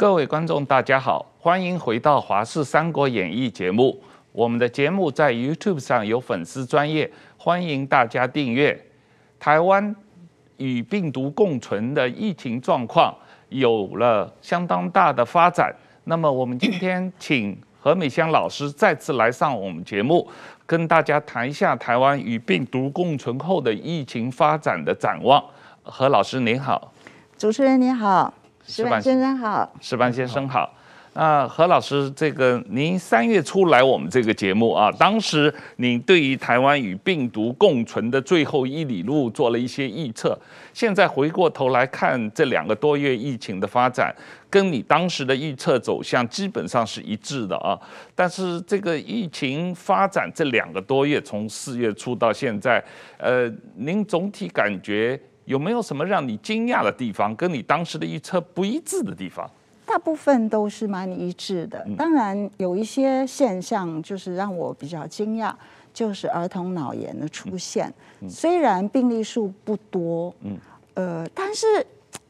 各位观众，大家好，欢迎回到《华视三国演义》节目。我们的节目在 YouTube 上有粉丝专业，欢迎大家订阅。台湾与病毒共存的疫情状况有了相当大的发展。那么，我们今天请何美香老师再次来上我们节目，跟大家谈一下台湾与病毒共存后的疫情发展的展望。何老师您好，主持人您好。矢板先生好，石板先生好。那何老师，这个您三月初来我们这个节目啊，当时您对于台湾与病毒共存的最后一里路做了一些预测。现在回过头来看这两个多月疫情的发展，跟你当时的预测走向基本上是一致的啊。但是这个疫情发展这两个多月，从四月初到现在，呃，您总体感觉？有没有什么让你惊讶的地方，跟你当时的预测不一致的地方？大部分都是蛮一致的，当然有一些现象就是让我比较惊讶，就是儿童脑炎的出现。虽然病例数不多，嗯，呃，但是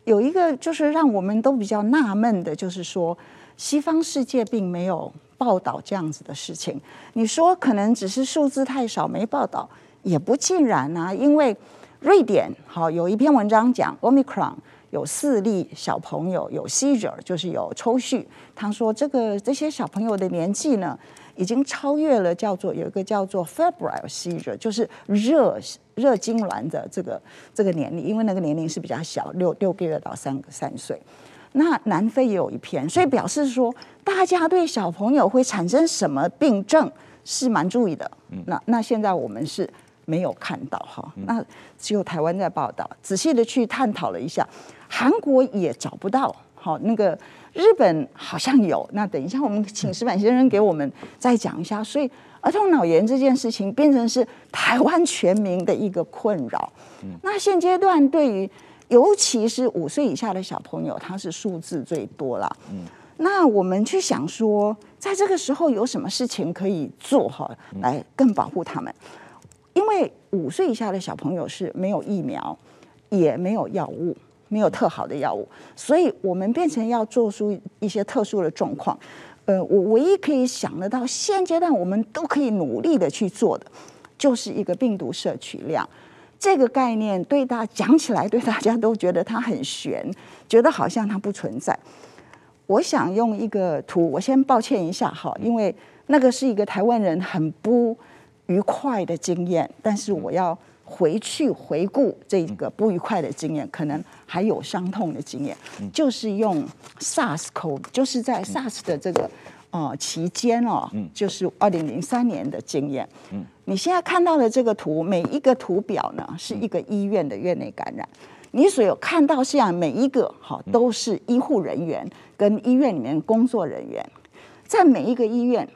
有一个就是让我们都比较纳闷的，就是说西方世界并没有报道这样子的事情。你说可能只是数字太少没报道，也不尽然啊，因为。瑞典好有一篇文章讲，Omicron 有四例小朋友有 seizure，就是有抽搐。他说这个这些小朋友的年纪呢，已经超越了叫做有一个叫做 febrile seizure，就是热热痉挛的这个这个年龄，因为那个年龄是比较小，六六个月到三三岁。那南非也有一篇，所以表示说大家对小朋友会产生什么病症是蛮注意的。那那现在我们是。没有看到哈，那只有台湾在报道。仔细的去探讨了一下，韩国也找不到。好，那个日本好像有。那等一下，我们请石板先生给我们再讲一下。所以，儿童脑炎这件事情变成是台湾全民的一个困扰。那现阶段对于尤其是五岁以下的小朋友，他是数字最多了。嗯那我们去想说，在这个时候有什么事情可以做哈，来更保护他们。因为五岁以下的小朋友是没有疫苗，也没有药物，没有特好的药物，所以我们变成要做出一些特殊的状况。呃，我唯一可以想得到，现阶段我们都可以努力的去做的，就是一个病毒摄取量这个概念，对大家讲起来，对大家都觉得它很悬，觉得好像它不存在。我想用一个图，我先抱歉一下哈，因为那个是一个台湾人很不。愉快的经验，但是我要回去回顾这个不愉快的经验，可能还有伤痛的经验，就是用 SARS-CoV，就是在 SARS 的这个呃期间哦，就是二零零三年的经验。你现在看到的这个图，每一个图表呢是一个医院的院内感染，你所有看到这样每一个哈都是医护人员跟医院里面工作人员，在每一个医院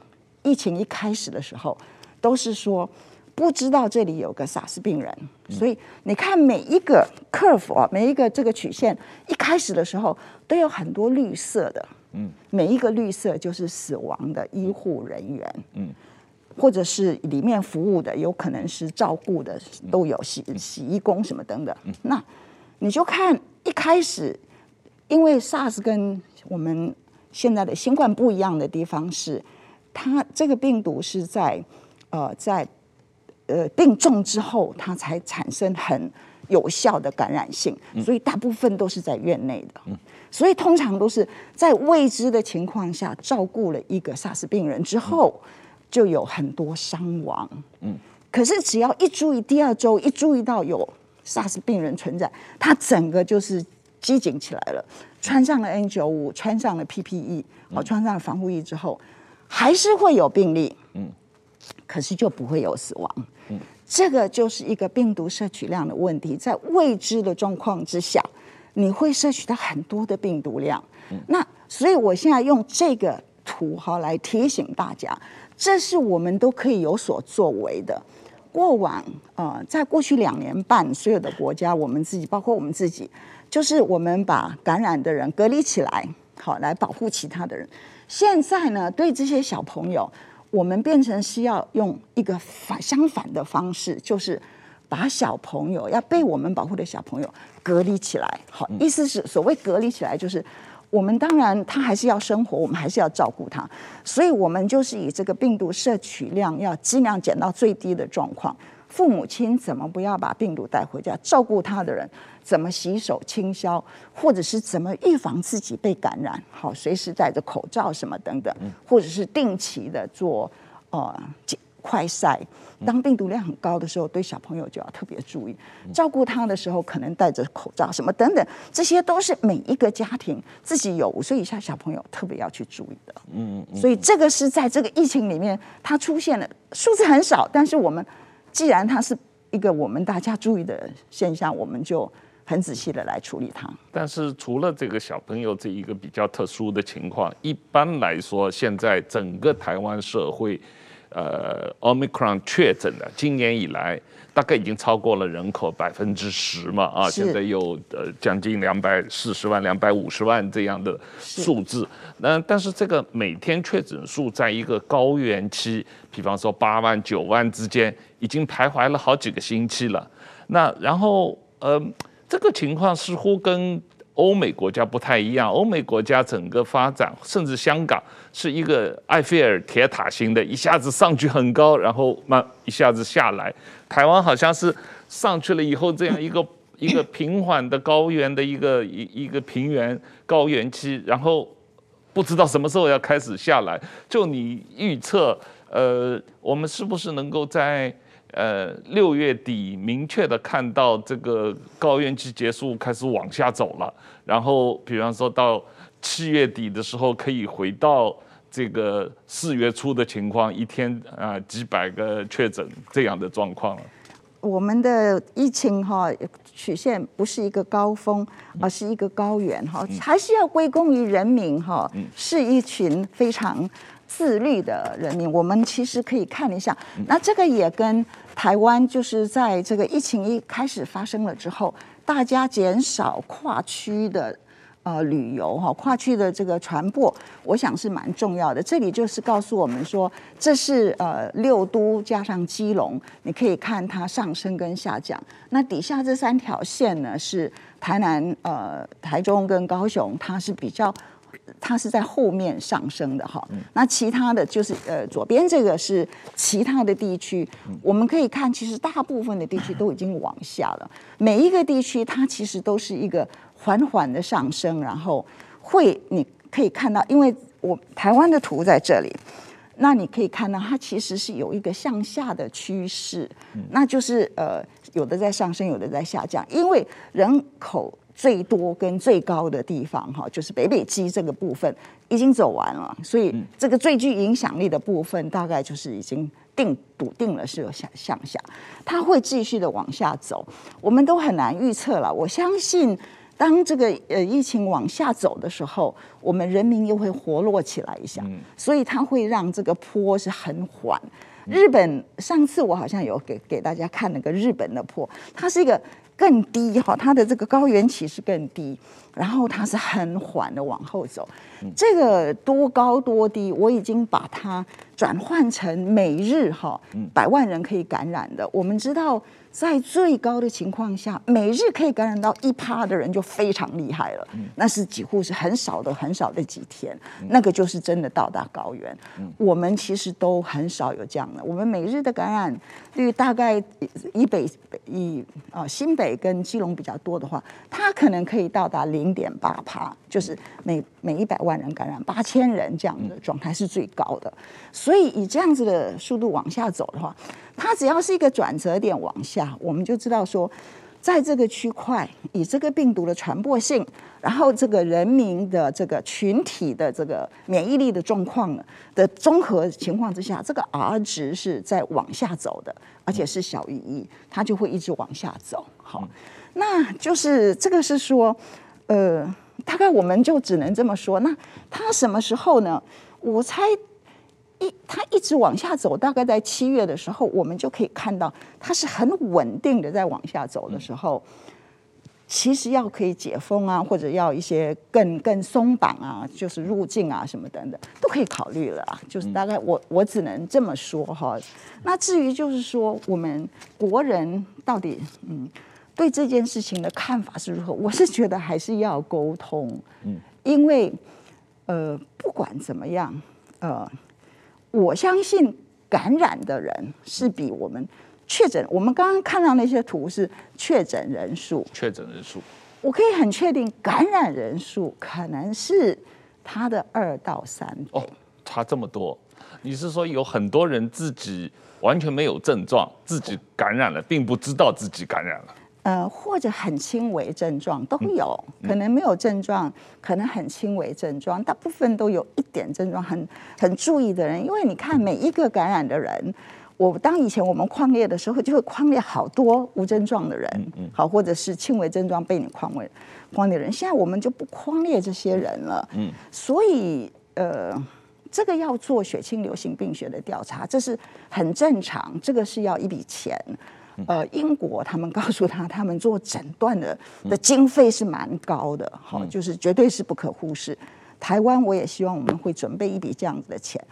疫情一开始的时候。都是说不知道这里有个 SARS 病人，所以你看每一个 curve 啊，每一个这个曲线，一开始的时候都有很多绿色的，嗯，每一个绿色就是死亡的医护人员，嗯，或者是里面服务的，有可能是照顾的，都有洗洗衣工什么等等。那你就看一开始，因为 SARS 跟我们现在的新冠不一样的地方是，它这个病毒是在。呃，在呃病重之后，它才产生很有效的感染性，所以大部分都是在院内的。所以通常都是在未知的情况下照顾了一个 SARS 病人之后，就有很多伤亡。嗯，可是只要一注意，第二周一注意到有 SARS 病人存在，它整个就是机警起来了，穿上了 N 九五穿上了 PPE，哦，穿上了防护衣之后，还是会有病例。嗯。可是就不会有死亡，嗯，这个就是一个病毒摄取量的问题。在未知的状况之下，你会摄取到很多的病毒量。嗯那所以我现在用这个图哈来提醒大家，这是我们都可以有所作为的。过往呃，在过去两年半，所有的国家，我们自己包括我们自己，就是我们把感染的人隔离起来，好来保护其他的人。现在呢，对这些小朋友。我们变成是要用一个反相反的方式，就是把小朋友要被我们保护的小朋友隔离起来。好，意思是所谓隔离起来，就是我们当然他还是要生活，我们还是要照顾他，所以我们就是以这个病毒摄取量要尽量减到最低的状况。父母亲怎么不要把病毒带回家？照顾他的人怎么洗手清消，或者是怎么预防自己被感染？好，随时戴着口罩什么等等，或者是定期的做呃快筛。当病毒量很高的时候，对小朋友就要特别注意。照顾他的时候，可能戴着口罩什么等等，这些都是每一个家庭自己有五岁以下小朋友特别要去注意的。嗯嗯。所以这个是在这个疫情里面，它出现了数字很少，但是我们。既然它是一个我们大家注意的现象，我们就很仔细的来处理它。但是除了这个小朋友这一个比较特殊的情况，一般来说，现在整个台湾社会，呃，Omicron 确诊的，今年以来大概已经超过了人口百分之十嘛，啊，现在有呃将近两百四十万、两百五十万这样的数字。那但是这个每天确诊数在一个高原期，比方说八万、九万之间，已经徘徊了好几个星期了。那然后呃，这个情况似乎跟欧美国家不太一样。欧美国家整个发展，甚至香港是一个埃菲尔铁塔型的，一下子上去很高，然后慢一下子下来。台湾好像是上去了以后，这样一个 一个平缓的高原的一个一一个平原高原期，然后。不知道什么时候要开始下来，就你预测，呃，我们是不是能够在呃六月底明确的看到这个高原期结束，开始往下走了，然后比方说到七月底的时候，可以回到这个四月初的情况，一天啊几百个确诊这样的状况了。我们的疫情哈曲线不是一个高峰，而是一个高原哈，还是要归功于人民哈，是一群非常自律的人民。我们其实可以看一下，那这个也跟台湾就是在这个疫情一开始发生了之后，大家减少跨区的。呃，旅游哈，跨区的这个传播，我想是蛮重要的。这里就是告诉我们说，这是呃六都加上基隆，你可以看它上升跟下降。那底下这三条线呢，是台南、呃台中跟高雄，它是比较，它是在后面上升的哈。那其他的就是呃左边这个是其他的地区，我们可以看，其实大部分的地区都已经往下了。每一个地区它其实都是一个。缓缓的上升，然后会你可以看到，因为我台湾的图在这里，那你可以看到它其实是有一个向下的趋势，那就是呃有的在上升，有的在下降，因为人口最多跟最高的地方哈，就是北北基这个部分已经走完了，所以这个最具影响力的部分大概就是已经定笃定了是有向向下，它会继续的往下走，我们都很难预测了，我相信。当这个呃疫情往下走的时候，我们人民又会活络起来一下，所以它会让这个坡是很缓。日本上次我好像有给给大家看那个日本的坡，它是一个更低哈，它的这个高原期是更低，然后它是很缓的往后走。这个多高多低，我已经把它转换成每日哈百万人可以感染的，我们知道。在最高的情况下，每日可以感染到一趴的人就非常厉害了。那是几乎是很少的、很少的几天，那个就是真的到达高原。我们其实都很少有这样的。我们每日的感染率大概以北以啊新北跟基隆比较多的话，它可能可以到达零点八趴，就是每每一百万人感染八千人这样的状态是最高的。所以以这样子的速度往下走的话，它只要是一个转折点往下，我们就知道说，在这个区块，以这个病毒的传播性，然后这个人民的这个群体的这个免疫力的状况的综合情况之下，这个 R 值是在往下走的，而且是小于一，它就会一直往下走。好，那就是这个是说，呃，大概我们就只能这么说。那它什么时候呢？我猜。一，它一直往下走，大概在七月的时候，我们就可以看到它是很稳定的在往下走的时候，其实要可以解封啊，或者要一些更更松绑啊，就是入境啊什么等等，都可以考虑了啊。就是大概我我只能这么说哈。那至于就是说我们国人到底嗯对这件事情的看法是如何，我是觉得还是要沟通。嗯。因为呃，不管怎么样，呃，我相信感染的人是比我们确诊。我们刚刚看到那些图是确诊人数，确诊人数，我可以很确定感染人数可能是他的二到三倍。哦，差这么多？你是说有很多人自己完全没有症状，自己感染了，并不知道自己感染了？呃，或者很轻微症状都有，可能没有症状，可能很轻微症状，大部分都有一点症状，很很注意的人，因为你看每一个感染的人，我当以前我们框列的时候，就会框列好多无症状的人，好，或者是轻微症状被你框列框列的人，现在我们就不框列这些人了，嗯，所以呃，这个要做血清流行病学的调查，这是很正常，这个是要一笔钱。呃，英国他们告诉他，他们做诊断的的经费是蛮高的，好，就是绝对是不可忽视。台湾我也希望我们会准备一笔这样子的钱，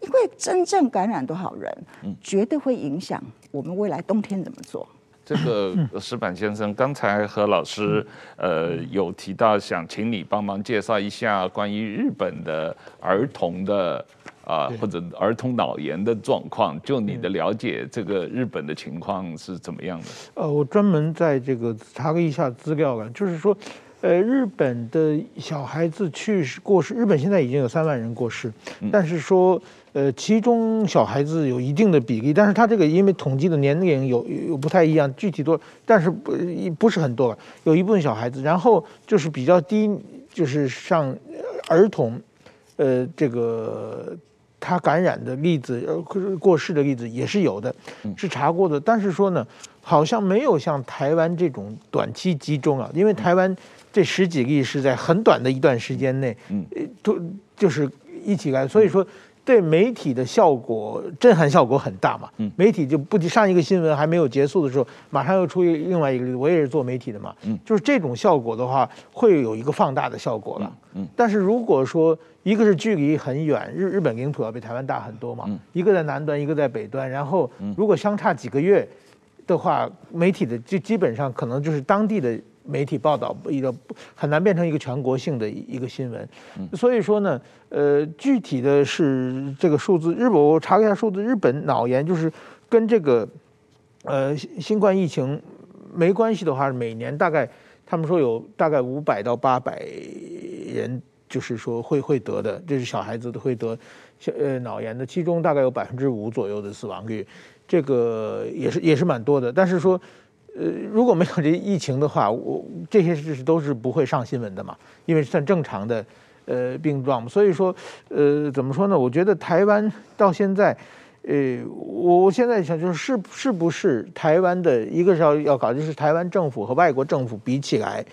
因为真正感染多少人，绝对会影响我们未来冬天怎么做。这个石板先生，刚才何老师呃有提到，想请你帮忙介绍一下关于日本的儿童的。啊，或者儿童脑炎的状况，就你的了解，这个日本的情况是怎么样的？呃，我专门在这个查了一下资料了，就是说，呃，日本的小孩子去世过世，日本现在已经有三万人过世，但是说，呃，其中小孩子有一定的比例，但是他这个因为统计的年龄有有不太一样，具体多，但是不不是很多了，有一部分小孩子，然后就是比较低，就是上儿童，呃，这个。他感染的例子，呃，过世的例子也是有的，是查过的。但是说呢，好像没有像台湾这种短期集中啊，因为台湾这十几例是在很短的一段时间内，嗯，都就是一起来，所以说。对媒体的效果，震撼效果很大嘛。嗯，媒体就不上一个新闻还没有结束的时候，马上又出一另外一个例子。我也是做媒体的嘛。嗯，就是这种效果的话，会有一个放大的效果了。嗯，但是如果说一个是距离很远，日日本领土要比台湾大很多嘛。嗯，一个在南端，一个在北端，然后如果相差几个月的话，媒体的就基本上可能就是当地的。媒体报道一个很难变成一个全国性的一个新闻，所以说呢，呃，具体的是这个数字，日本我查了一下数字，日本脑炎就是跟这个呃新冠疫情没关系的话，每年大概他们说有大概五百到八百人，就是说会会得的，这是小孩子都会得呃脑炎的，其中大概有百分之五左右的死亡率，这个也是也是蛮多的，但是说。呃，如果没有这疫情的话，我这些事都是不会上新闻的嘛，因为算正常的呃病状。所以说，呃，怎么说呢？我觉得台湾到现在，呃，我现在想就是是是不是台湾的一个是要要搞，就是台湾政府和外国政府比起来，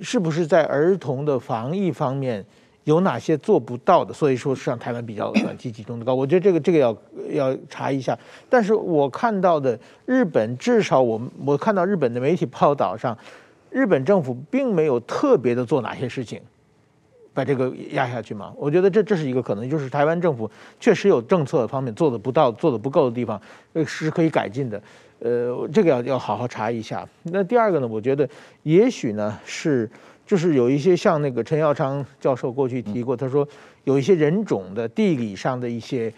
是不是在儿童的防疫方面？有哪些做不到的？所以说是让台湾比较短期集中的高。我觉得这个这个要要查一下。但是我看到的日本，至少我我看到日本的媒体报道上，日本政府并没有特别的做哪些事情，把这个压下去嘛。我觉得这这是一个可能，就是台湾政府确实有政策方面做的不到、做的不够的地方，呃，是可以改进的。呃，这个要要好好查一下。那第二个呢，我觉得也许呢是。就是有一些像那个陈耀昌教授过去提过，他说有一些人种的地理上的一些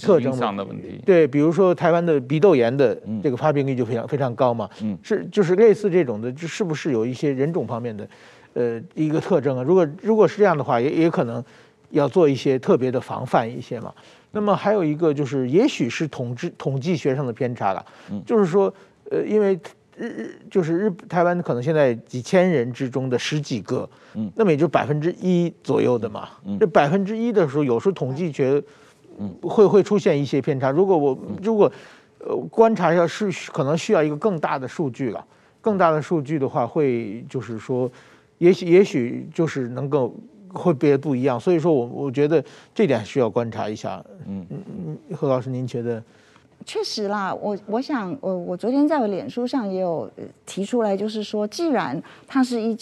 特征上的问题，对，比如说台湾的鼻窦炎的这个发病率就非常非常高嘛，是就是类似这种的，就是不是有一些人种方面的呃一个特征啊？如果如果是这样的话，也也可能要做一些特别的防范一些嘛。那么还有一个就是，也许是统治统计学上的偏差了，就是说呃因为。日日就是日台湾可能现在几千人之中的十几个，嗯，那么也就百分之一左右的嘛，嗯，这百分之一的时候，有时候统计学，嗯，会会出现一些偏差。如果我如果呃观察一下，是可能需要一个更大的数据了，更大的数据的话，会就是说，也许也许就是能够会别的不一样。所以说我我觉得这点需要观察一下。嗯嗯嗯，何老师您觉得？确实啦，我我想，我我昨天在我脸书上也有提出来，就是说，既然它是一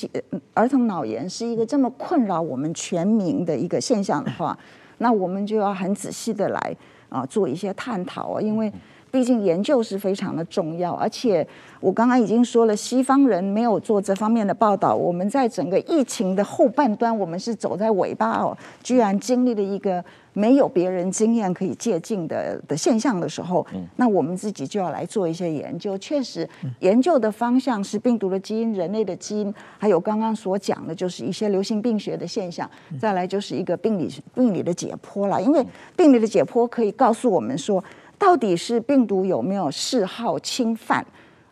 儿童脑炎是一个这么困扰我们全民的一个现象的话，那我们就要很仔细的来啊做一些探讨啊，因为毕竟研究是非常的重要，而且我刚刚已经说了，西方人没有做这方面的报道。我们在整个疫情的后半端，我们是走在尾巴哦，居然经历了一个没有别人经验可以借鉴的的现象的时候，那我们自己就要来做一些研究。确实，研究的方向是病毒的基因、人类的基因，还有刚刚所讲的，就是一些流行病学的现象。再来就是一个病理病理的解剖了，因为病理的解剖可以告诉我们说。到底是病毒有没有嗜好侵犯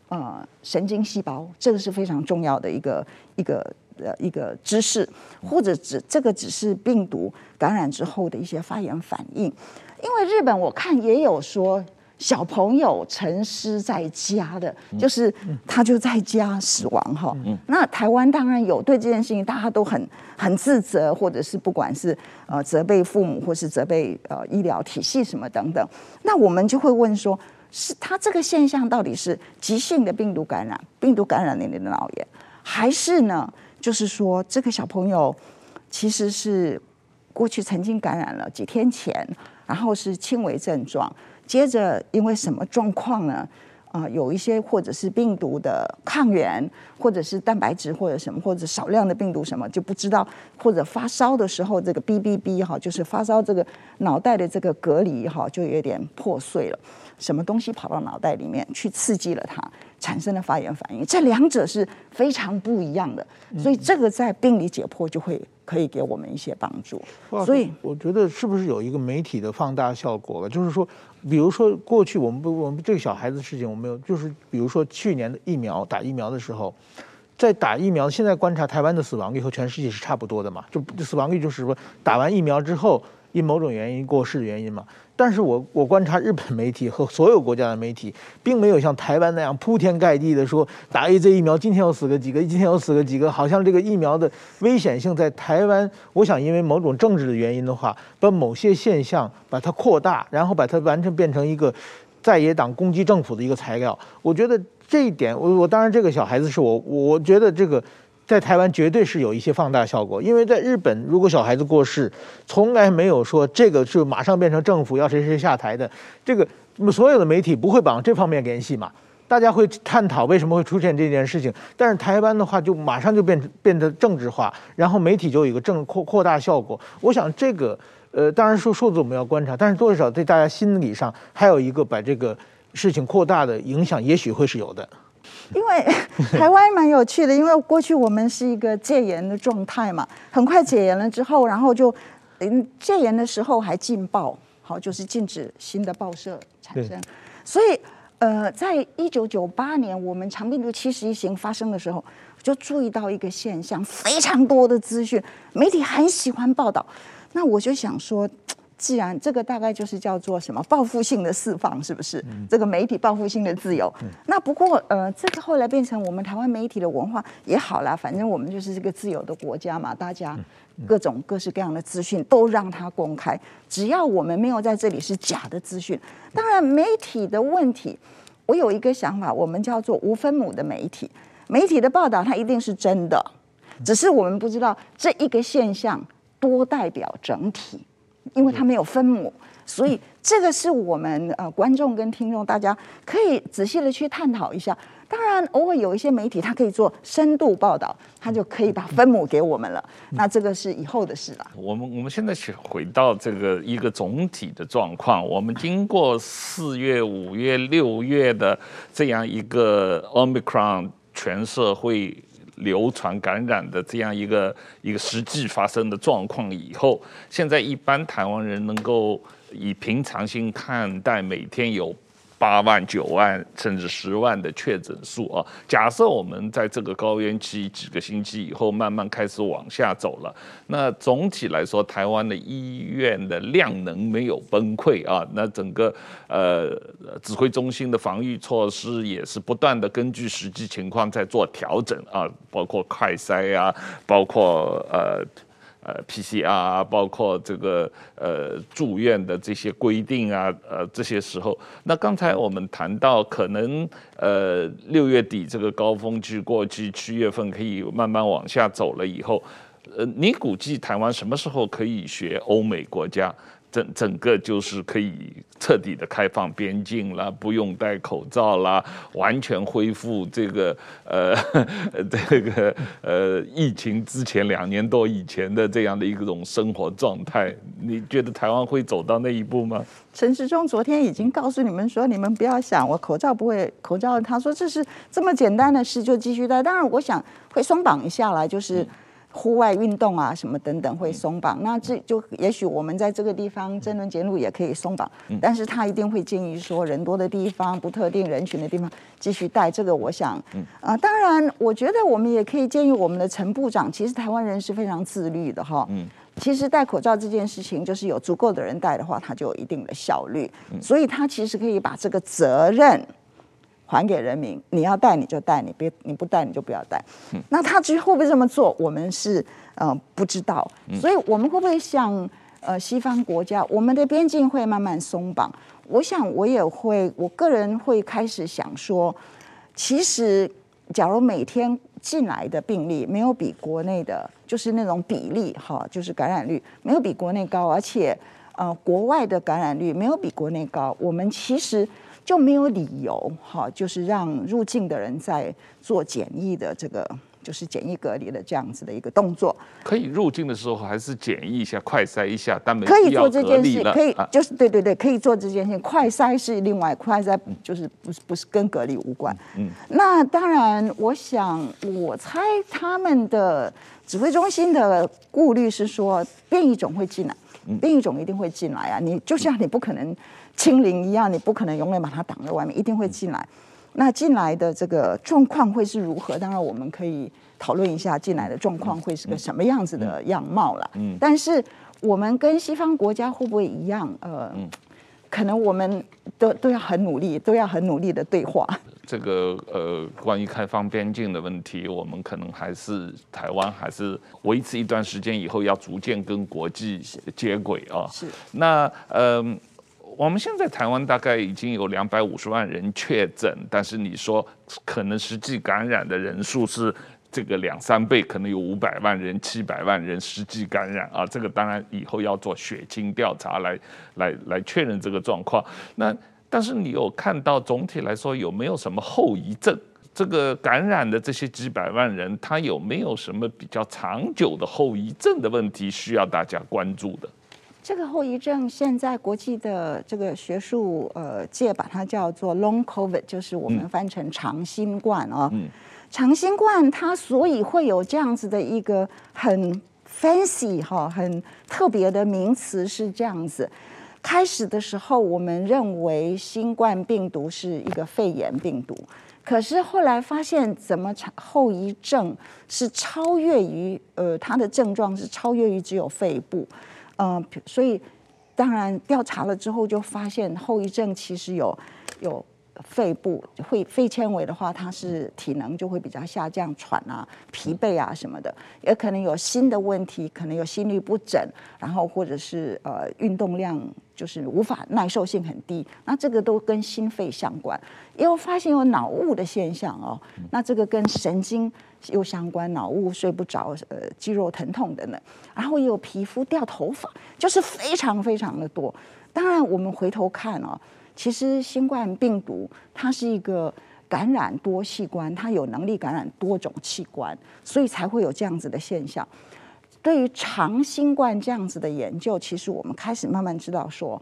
呃神经细胞？这个是非常重要的一个一个呃一个知识，或者只这个只是病毒感染之后的一些发炎反应。因为日本我看也有说。小朋友沉尸在家的，就是他就在家死亡哈。那台湾当然有对这件事情，大家都很很自责，或者是不管是呃责备父母，或是责备呃医疗体系什么等等。那我们就会问说，是他这个现象到底是急性的病毒感染，病毒感染你的脑炎，还是呢？就是说这个小朋友其实是过去曾经感染了几天前，然后是轻微症状。接着，因为什么状况呢？啊、呃，有一些或者是病毒的抗原，或者是蛋白质，或者什么，或者少量的病毒什么就不知道，或者发烧的时候，这个 BBB 哈，就是发烧这个脑袋的这个隔离哈，就有点破碎了。什么东西跑到脑袋里面去刺激了它，产生了发炎反应。这两者是非常不一样的，所以这个在病理解剖就会可以给我们一些帮助。所以我觉得是不是有一个媒体的放大效果了？就是说，比如说过去我们不，我们这个小孩子事情，我们有就是比如说去年的疫苗打疫苗的时候，在打疫苗，现在观察台湾的死亡率和全世界是差不多的嘛？就死亡率就是说打完疫苗之后因某种原因过世的原因嘛。但是我我观察日本媒体和所有国家的媒体，并没有像台湾那样铺天盖地的说打 AZ 疫苗今天又死个几个，今天又死个几个，好像这个疫苗的危险性在台湾，我想因为某种政治的原因的话，把某些现象把它扩大，然后把它完全变成一个在野党攻击政府的一个材料。我觉得这一点，我我当然这个小孩子是我，我觉得这个。在台湾绝对是有一些放大效果，因为在日本，如果小孩子过世，从来没有说这个是马上变成政府要谁谁下台的，这个所有的媒体不会往这方面联系嘛，大家会探讨为什么会出现这件事情。但是台湾的话，就马上就变成变得政治化，然后媒体就有一个政扩扩大效果。我想这个，呃，当然说数字我们要观察，但是多少对大家心理上还有一个把这个事情扩大的影响，也许会是有的。因为 台湾蛮有趣的，因为过去我们是一个戒严的状态嘛，很快解严了之后，然后就嗯戒严的时候还禁报，好，就是禁止新的报社产生。所以呃，在一九九八年我们长病毒七十一型发生的时候，就注意到一个现象，非常多的资讯，媒体很喜欢报道，那我就想说。既然这个大概就是叫做什么报复性的释放，是不是？这个媒体报复性的自由。那不过呃，这个后来变成我们台湾媒体的文化也好啦，反正我们就是这个自由的国家嘛，大家各种各式各样的资讯都让它公开，只要我们没有在这里是假的资讯。当然，媒体的问题，我有一个想法，我们叫做无分母的媒体，媒体的报道它一定是真的，只是我们不知道这一个现象多代表整体。因为它没有分母，所以这个是我们呃观众跟听众大家可以仔细的去探讨一下。当然，偶尔有一些媒体它可以做深度报道，它就可以把分母给我们了。那这个是以后的事了。我们我们现在回到这个一个总体的状况，我们经过四月、五月、六月的这样一个 Omicron 全社会。流传感染的这样一个一个实际发生的状况以后，现在一般台湾人能够以平常心看待每天有。八万、九万甚至十万的确诊数啊！假设我们在这个高原期几个星期以后慢慢开始往下走了，那总体来说，台湾的医院的量能没有崩溃啊。那整个呃指挥中心的防御措施也是不断的根据实际情况在做调整啊，包括快筛啊，包括呃。呃，PCR 包括这个呃住院的这些规定啊，呃这些时候，那刚才我们谈到可能呃六月底这个高峰期过去，七月份可以慢慢往下走了以后，呃，你估计台湾什么时候可以学欧美国家？整整个就是可以彻底的开放边境了，不用戴口罩了，完全恢复这个呃 这个呃疫情之前两年多以前的这样的一种生活状态。你觉得台湾会走到那一步吗？陈时中昨天已经告诉你们说，你们不要想我口罩不会口罩，他说这是这么简单的事就继续戴。当然，我想会松绑一下来，就是。户外运动啊，什么等等会松绑，那这就也许我们在这个地方争论节目也可以松绑，但是他一定会建议说人多的地方、不特定人群的地方继续戴。这个我想，啊，当然，我觉得我们也可以建议我们的陈部长，其实台湾人是非常自律的哈。嗯其实戴口罩这件事情，就是有足够的人戴的话，它就有一定的效率，所以他其实可以把这个责任。还给人民，你要带你就带，你别你不带你就不要带。嗯、那他至于会不会这么做，我们是呃不知道。所以我们会不会像呃西方国家，我们的边境会慢慢松绑？我想我也会，我个人会开始想说，其实假如每天进来的病例没有比国内的，就是那种比例哈，就是感染率没有比国内高，而且呃国外的感染率没有比国内高，我们其实。就没有理由哈，就是让入境的人在做检疫的这个，就是检疫隔离的这样子的一个动作。可以入境的时候还是检疫一下，快筛一下，但没可以做这件事，可以就是对对对，可以做这件事。快筛是另外，快筛就是不是不是跟隔离无关。嗯，那当然，我想我猜他们的指挥中心的顾虑是说，变异种会进来，变异种一定会进来啊！你就像你不可能。清零一样，你不可能永远把它挡在外面，一定会进来。那进来的这个状况会是如何？当然，我们可以讨论一下进来的状况会是个什么样子的样貌了。嗯，但是我们跟西方国家会不会一样？呃，可能我们都都要很努力，都要很努力的对话。这个呃，关于开放边境的问题，我们可能还是台湾还是维持一段时间以后，要逐渐跟国际接轨啊。是。那呃。我们现在台湾大概已经有两百五十万人确诊，但是你说可能实际感染的人数是这个两三倍，可能有五百万人、七百万人实际感染啊。这个当然以后要做血清调查来来来确认这个状况。那但是你有看到总体来说有没有什么后遗症？这个感染的这些几百万人，他有没有什么比较长久的后遗症的问题需要大家关注的？这个后遗症，现在国际的这个学术呃界把它叫做 Long COVID，就是我们翻成长新冠啊。嗯。长新冠它所以会有这样子的一个很 fancy 哈，很特别的名词是这样子。开始的时候，我们认为新冠病毒是一个肺炎病毒，可是后来发现，怎么后遗症是超越于呃它的症状是超越于只有肺部。嗯、所以当然调查了之后，就发现后遗症其实有有肺部会肺纤维的话，它是体能就会比较下降，喘啊、疲惫啊什么的，也可能有新的问题，可能有心律不整，然后或者是呃运动量就是无法耐受性很低，那这个都跟心肺相关。又发现有脑雾的现象哦，那这个跟神经。又相关脑雾、睡不着、呃肌肉疼痛等等，然后也有皮肤掉头发，就是非常非常的多。当然，我们回头看哦，其实新冠病毒它是一个感染多器官，它有能力感染多种器官，所以才会有这样子的现象。对于长新冠这样子的研究，其实我们开始慢慢知道说，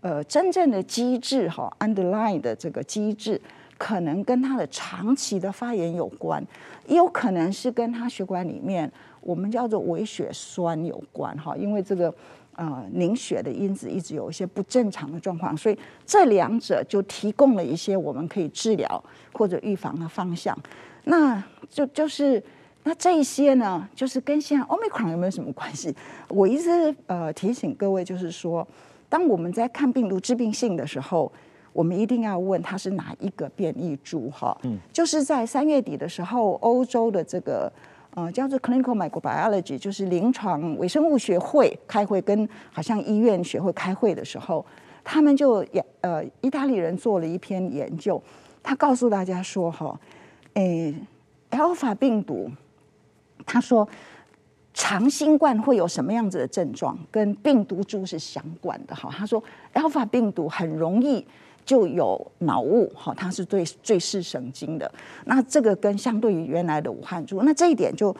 呃，真正的机制哈，underline 的这个机制。可能跟他的长期的发炎有关，也有可能是跟他血管里面我们叫做微血栓有关哈，因为这个呃凝血的因子一直有一些不正常的状况，所以这两者就提供了一些我们可以治疗或者预防的方向。那就就是那这一些呢，就是跟现在 Omicron 有没有什么关系？我一直呃提醒各位，就是说，当我们在看病毒致病性的时候。我们一定要问它是哪一个变异株哈，嗯，就是在三月底的时候，欧洲的这个呃叫做 Clinical Microbiology，就是临床微生物学会开会，跟好像医院学会开会的时候，他们就也呃意大利人做了一篇研究，他告诉大家说哈，诶，Alpha 病毒，他说。长新冠会有什么样子的症状，跟病毒株是相关的哈。他说，Alpha 病毒很容易就有脑雾哈，它是最最视神经的。那这个跟相对于原来的武汉株，那这一点就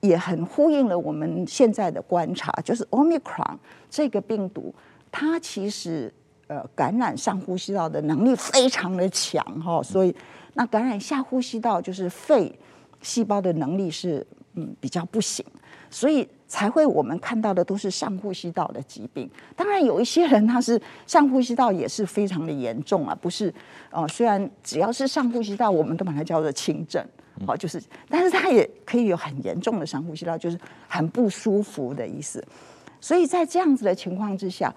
也很呼应了我们现在的观察，就是 Omicron 这个病毒，它其实呃感染上呼吸道的能力非常的强哈，所以那感染下呼吸道就是肺细胞的能力是嗯比较不行。所以才会我们看到的都是上呼吸道的疾病。当然有一些人他是上呼吸道也是非常的严重啊，不是？哦，虽然只要是上呼吸道，我们都把它叫做轻症，好，就是，但是他也可以有很严重的上呼吸道，就是很不舒服的意思。所以在这样子的情况之下，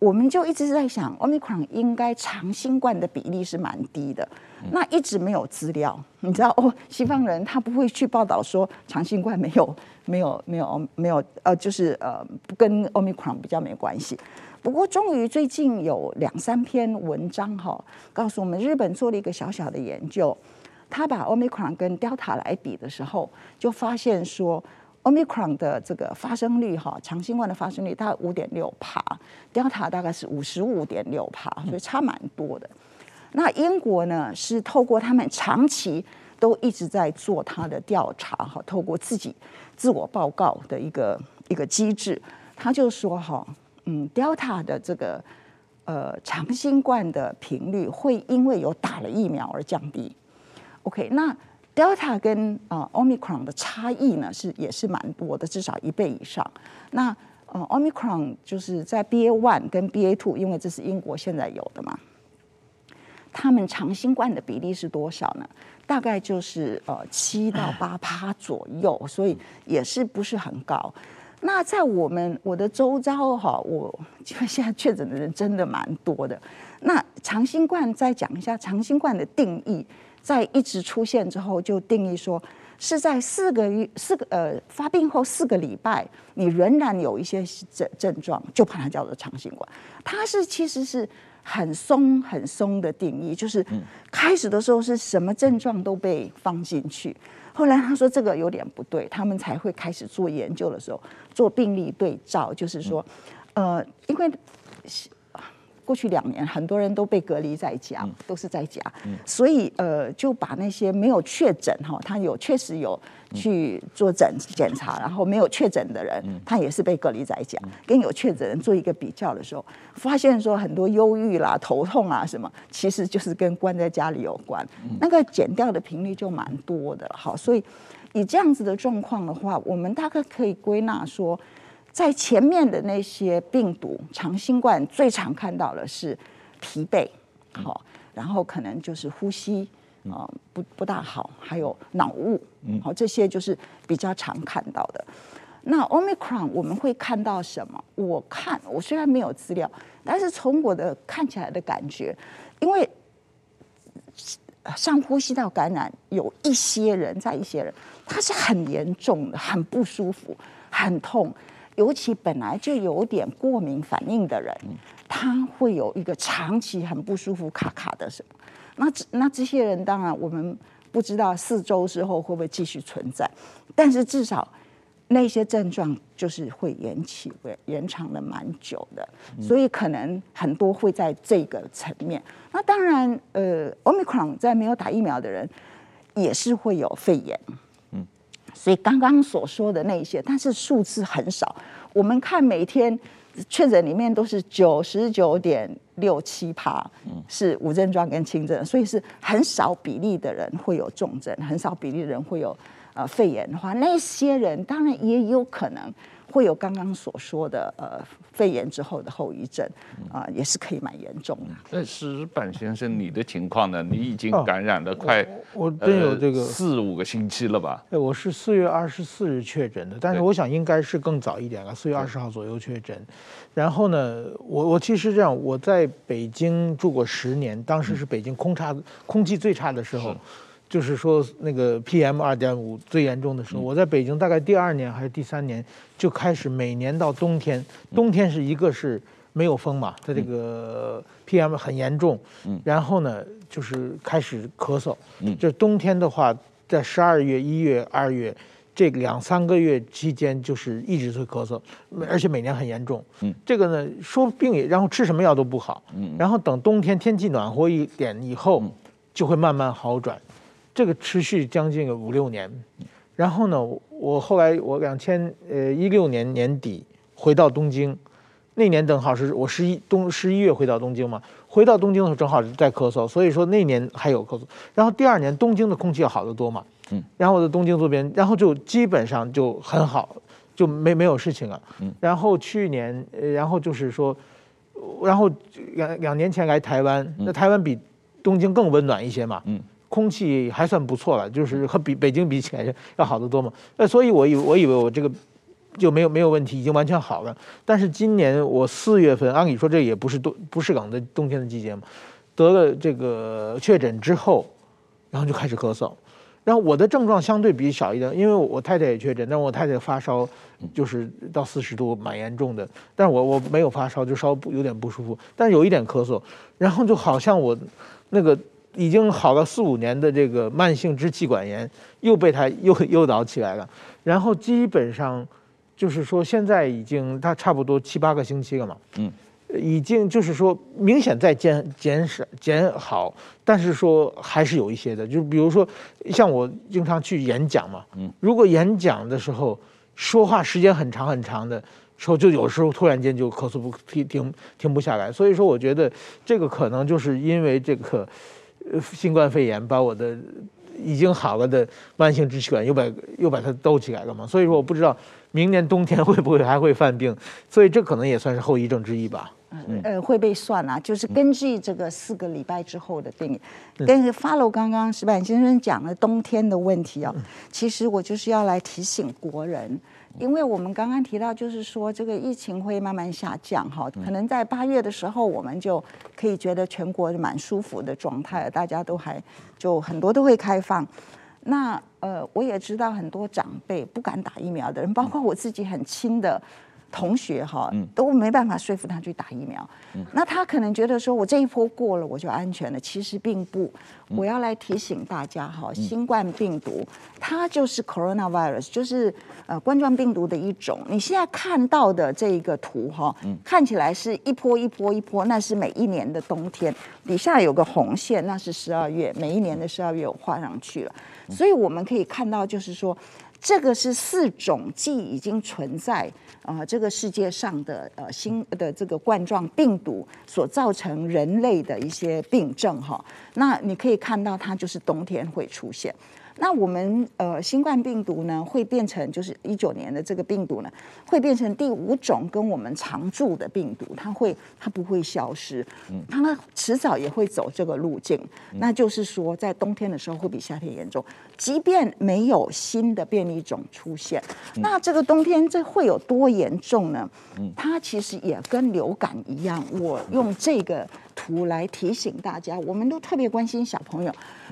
我们就一直在想，Omicron 应该长新冠的比例是蛮低的。那一直没有资料，你知道哦？西方人他不会去报道说长新冠没有 没有没有没有呃，就是呃跟 Omicron 比较没关系。不过终于最近有两三篇文章哈，告诉我们日本做了一个小小的研究，他把 Omicron 跟 Delta 来比的时候，就发现说 Omicron 的这个发生率哈，长新冠的发生率大概五点六帕，Delta 大概是五十五点六帕，所以差蛮多的。那英国呢，是透过他们长期都一直在做他的调查哈，透过自己自我报告的一个一个机制，他就说哈，嗯，Delta 的这个呃长新冠的频率会因为有打了疫苗而降低。OK，那 Delta 跟啊、呃、Omicron 的差异呢是也是蛮多的，至少一倍以上。那呃 Omicron 就是在 BA one 跟 BA two，因为这是英国现在有的嘛。他们长新冠的比例是多少呢？大概就是呃七到八趴左右，所以也是不是很高。那在我们我的周遭哈，我因为现在确诊的人真的蛮多的。那长新冠再讲一下长新冠的定义，在一直出现之后，就定义说是在四个月四个呃发病后四个礼拜，你仍然有一些症症状，就把它叫做长新冠。它是其实是。很松很松的定义，就是开始的时候是什么症状都被放进去，后来他说这个有点不对，他们才会开始做研究的时候做病例对照，就是说，呃，因为。过去两年，很多人都被隔离在家，都是在家，所以呃，就把那些没有确诊哈，他有确实有去做诊检查，然后没有确诊的人，他也是被隔离在家，跟有确诊人做一个比较的时候，发现说很多忧郁啦、头痛啊什么，其实就是跟关在家里有关，那个减掉的频率就蛮多的了。好，所以以这样子的状况的话，我们大概可以归纳说。在前面的那些病毒，长新冠最常看到的是疲惫，好，然后可能就是呼吸啊不不大好，还有脑雾，好，这些就是比较常看到的。那 Omicron 我们会看到什么？我看我虽然没有资料，但是从我的看起来的感觉，因为上呼吸道感染有一些人，在一些人他是很严重的，很不舒服，很痛。尤其本来就有点过敏反应的人，他会有一个长期很不舒服、卡卡的什么。那这那这些人当然我们不知道四周之后会不会继续存在，但是至少那些症状就是会延期、会延长了蛮久的，所以可能很多会在这个层面。那当然，呃，Omicron 在没有打疫苗的人也是会有肺炎。所以刚刚所说的那些，但是数字很少。我们看每天确诊里面都是九十九点六七趴是无症状跟轻症，所以是很少比例的人会有重症，很少比例的人会有呃肺炎的话，那些人当然也有可能。会有刚刚所说的呃肺炎之后的后遗症啊、呃，也是可以蛮严重的。那石板先生，你的情况呢？你已经感染了快、哦、我，我真有这个、呃、四五个星期了吧？哎，我是四月二十四日确诊的，但是我想应该是更早一点了，四月二十号左右确诊。然后呢，我我其实这样，我在北京住过十年，当时是北京空差空气最差的时候。就是说，那个 PM 二点五最严重的时候，我在北京大概第二年还是第三年就开始，每年到冬天，冬天是一个是没有风嘛，它这个 PM 很严重，然后呢就是开始咳嗽，就冬天的话，在十二月、一月、二月。这两三个月期间就是一直会咳嗽，而且每年很严重。嗯，这个呢说病也，然后吃什么药都不好。嗯，然后等冬天天气暖和一点以后，就会慢慢好转。这个持续将近五六年。然后呢，我后来我两千呃一六年年底回到东京，那年正好是我十一冬十一月回到东京嘛，回到东京的时候正好是在咳嗽，所以说那年还有咳嗽。然后第二年东京的空气要好得多嘛。嗯，然后我在东京这边，然后就基本上就很好，就没没有事情了。嗯，然后去年，然后就是说，然后两两年前来台湾，那台湾比东京更温暖一些嘛。嗯，空气还算不错了，就是和比北京比起来要好得多嘛。那所以我以我以为我这个就没有没有问题，已经完全好了。但是今年我四月份，按理说这也不是冬不是冷的冬天的季节嘛，得了这个确诊之后，然后就开始咳嗽。然后我的症状相对比小一点，因为我太太也确诊，但我太太发烧就是到四十度，蛮严重的。但是我我没有发烧，就稍微有点不舒服，但是有一点咳嗽。然后就好像我那个已经好了四五年的这个慢性支气管炎又被他 又诱导起来了。然后基本上就是说现在已经他差不多七八个星期了嘛。嗯。已经就是说明显在减减少减好，但是说还是有一些的，就比如说像我经常去演讲嘛，嗯，如果演讲的时候说话时间很长很长的时候，就有时候突然间就咳嗽不停停停不下来，所以说我觉得这个可能就是因为这个呃新冠肺炎把我的已经好了的慢性支气管又把又把它兜起来了嘛，所以说我不知道明年冬天会不会还会犯病，所以这可能也算是后遗症之一吧。嗯。呃，会被算啊，就是根据这个四个礼拜之后的定义，跟 follow 刚刚石板先生讲了冬天的问题啊，其实我就是要来提醒国人，因为我们刚刚提到，就是说这个疫情会慢慢下降哈，可能在八月的时候，我们就可以觉得全国蛮舒服的状态，大家都还就很多都会开放。那呃，我也知道很多长辈不敢打疫苗的人，包括我自己很亲的。同学哈都没办法说服他去打疫苗，那他可能觉得说，我这一波过了我就安全了，其实并不。我要来提醒大家哈，新冠病毒它就是 coronavirus，就是呃冠状病毒的一种。你现在看到的这一个图哈，看起来是一波一波一波，那是每一年的冬天，底下有个红线，那是十二月，每一年的十二月我画上去了，所以我们可以看到就是说。这个是四种既已经存在啊、呃，这个世界上的呃新的这个冠状病毒所造成人类的一些病症哈。那你可以看到，它就是冬天会出现。那我们呃新冠病毒呢，会变成就是一九年的这个病毒呢，会变成第五种跟我们常驻的病毒，它会它不会消失，它呢迟早也会走这个路径。那就是说，在冬天的时候会比夏天严重，即便没有新的变异种出现，那这个冬天这会有多严重呢？它其实也跟流感一样，我用这个。图来提醒大家，我们都特别关心小朋友。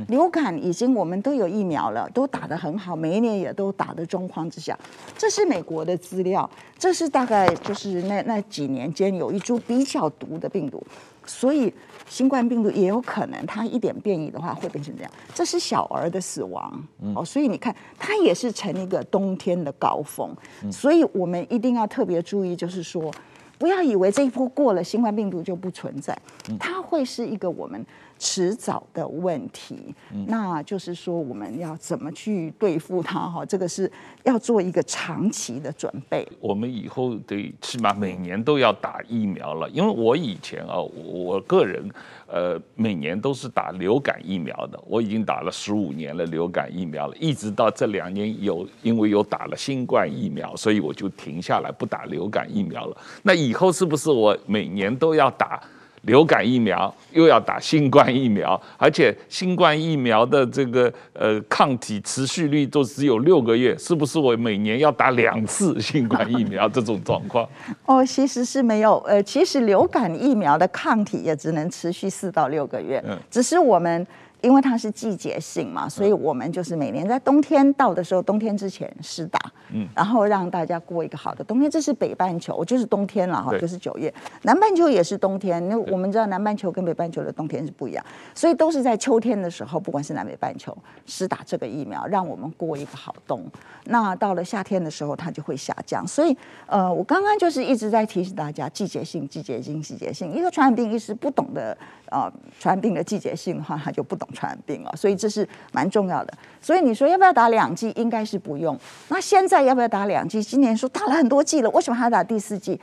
流感已经我们都有疫苗了，都打得很好，每一年也都打的状况之下，这是美国的资料，这是大概就是那那几年间有一株比较毒的病毒，所以新冠病毒也有可能它一点变异的话会变成这样。这是小儿的死亡哦，所以你看它也是成一个冬天的高峰，所以我们一定要特别注意，就是说。不要以为这一波过了，新冠病毒就不存在，它会是一个我们迟早的问题。那就是说，我们要怎么去对付它？哈，这个是要做一个长期的准备。我们以后得起码每年都要打疫苗了，因为我以前啊，我个人。呃，每年都是打流感疫苗的，我已经打了十五年了流感疫苗了，一直到这两年有因为有打了新冠疫苗，所以我就停下来不打流感疫苗了。那以后是不是我每年都要打？流感疫苗又要打新冠疫苗，而且新冠疫苗的这个呃抗体持续率都只有六个月，是不是我每年要打两次新冠疫苗这种状况？哦，其实是没有，呃，其实流感疫苗的抗体也只能持续四到六个月，嗯，只是我们因为它是季节性嘛，所以我们就是每年在冬天到的时候，冬天之前施打，嗯，然后让大家过一个好的冬天。这是北半球，就是冬天了哈，就是九月。南半球也是冬天，那我们知道南半球跟北半球的冬天是不一样，所以都是在秋天的时候，不管是南北半球施打这个疫苗，让我们过一个好冬。那到了夏天的时候，它就会下降。所以，呃，我刚刚就是一直在提醒大家，季节性、季节性、季节性。一个传染病医师不懂得呃传染病的季节性的话，他就不懂传染病了。所以这是蛮重要的。所以你说要不要打两剂？应该是不用。那现在要不要打两剂？今年说打了很多剂了，为什么还要打第四剂？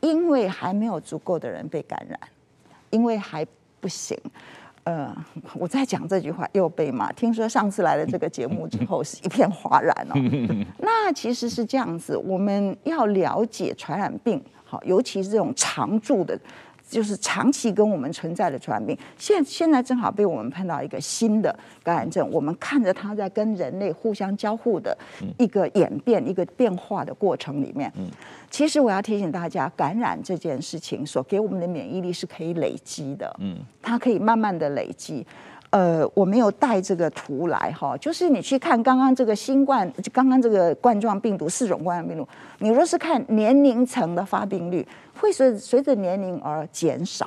因为还没有足够的人被感染，因为还不行。呃，我在讲这句话又被骂。听说上次来了这个节目之后是一片哗然哦。那其实是这样子，我们要了解传染病，好，尤其是这种常驻的。就是长期跟我们存在的传染病，现现在正好被我们碰到一个新的感染症，我们看着它在跟人类互相交互的一个演变、一个变化的过程里面。其实我要提醒大家，感染这件事情所给我们的免疫力是可以累积的，嗯，它可以慢慢的累积。呃，我没有带这个图来哈，就是你去看刚刚这个新冠，刚刚这个冠状病毒四种冠状病毒，你若是看年龄层的发病率，会随随着年龄而减少；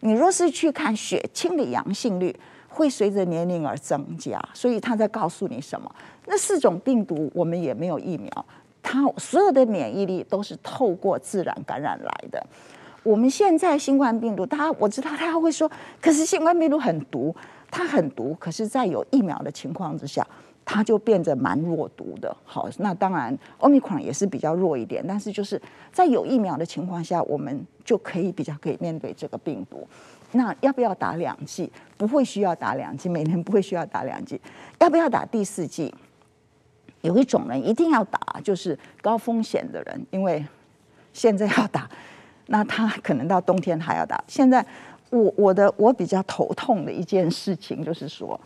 你若是去看血清的阳性率，会随着年龄而增加。所以他在告诉你什么？那四种病毒我们也没有疫苗，它所有的免疫力都是透过自然感染来的。我们现在新冠病毒，他我知道他会说，可是新冠病毒很毒。它很毒，可是，在有疫苗的情况之下，它就变得蛮弱毒的。好，那当然，Omicron 也是比较弱一点，但是就是在有疫苗的情况下，我们就可以比较可以面对这个病毒。那要不要打两剂？不会需要打两剂，每年不会需要打两剂。要不要打第四剂？有一种人一定要打，就是高风险的人，因为现在要打，那他可能到冬天还要打。现在。我我的我比较头痛的一件事情就是说，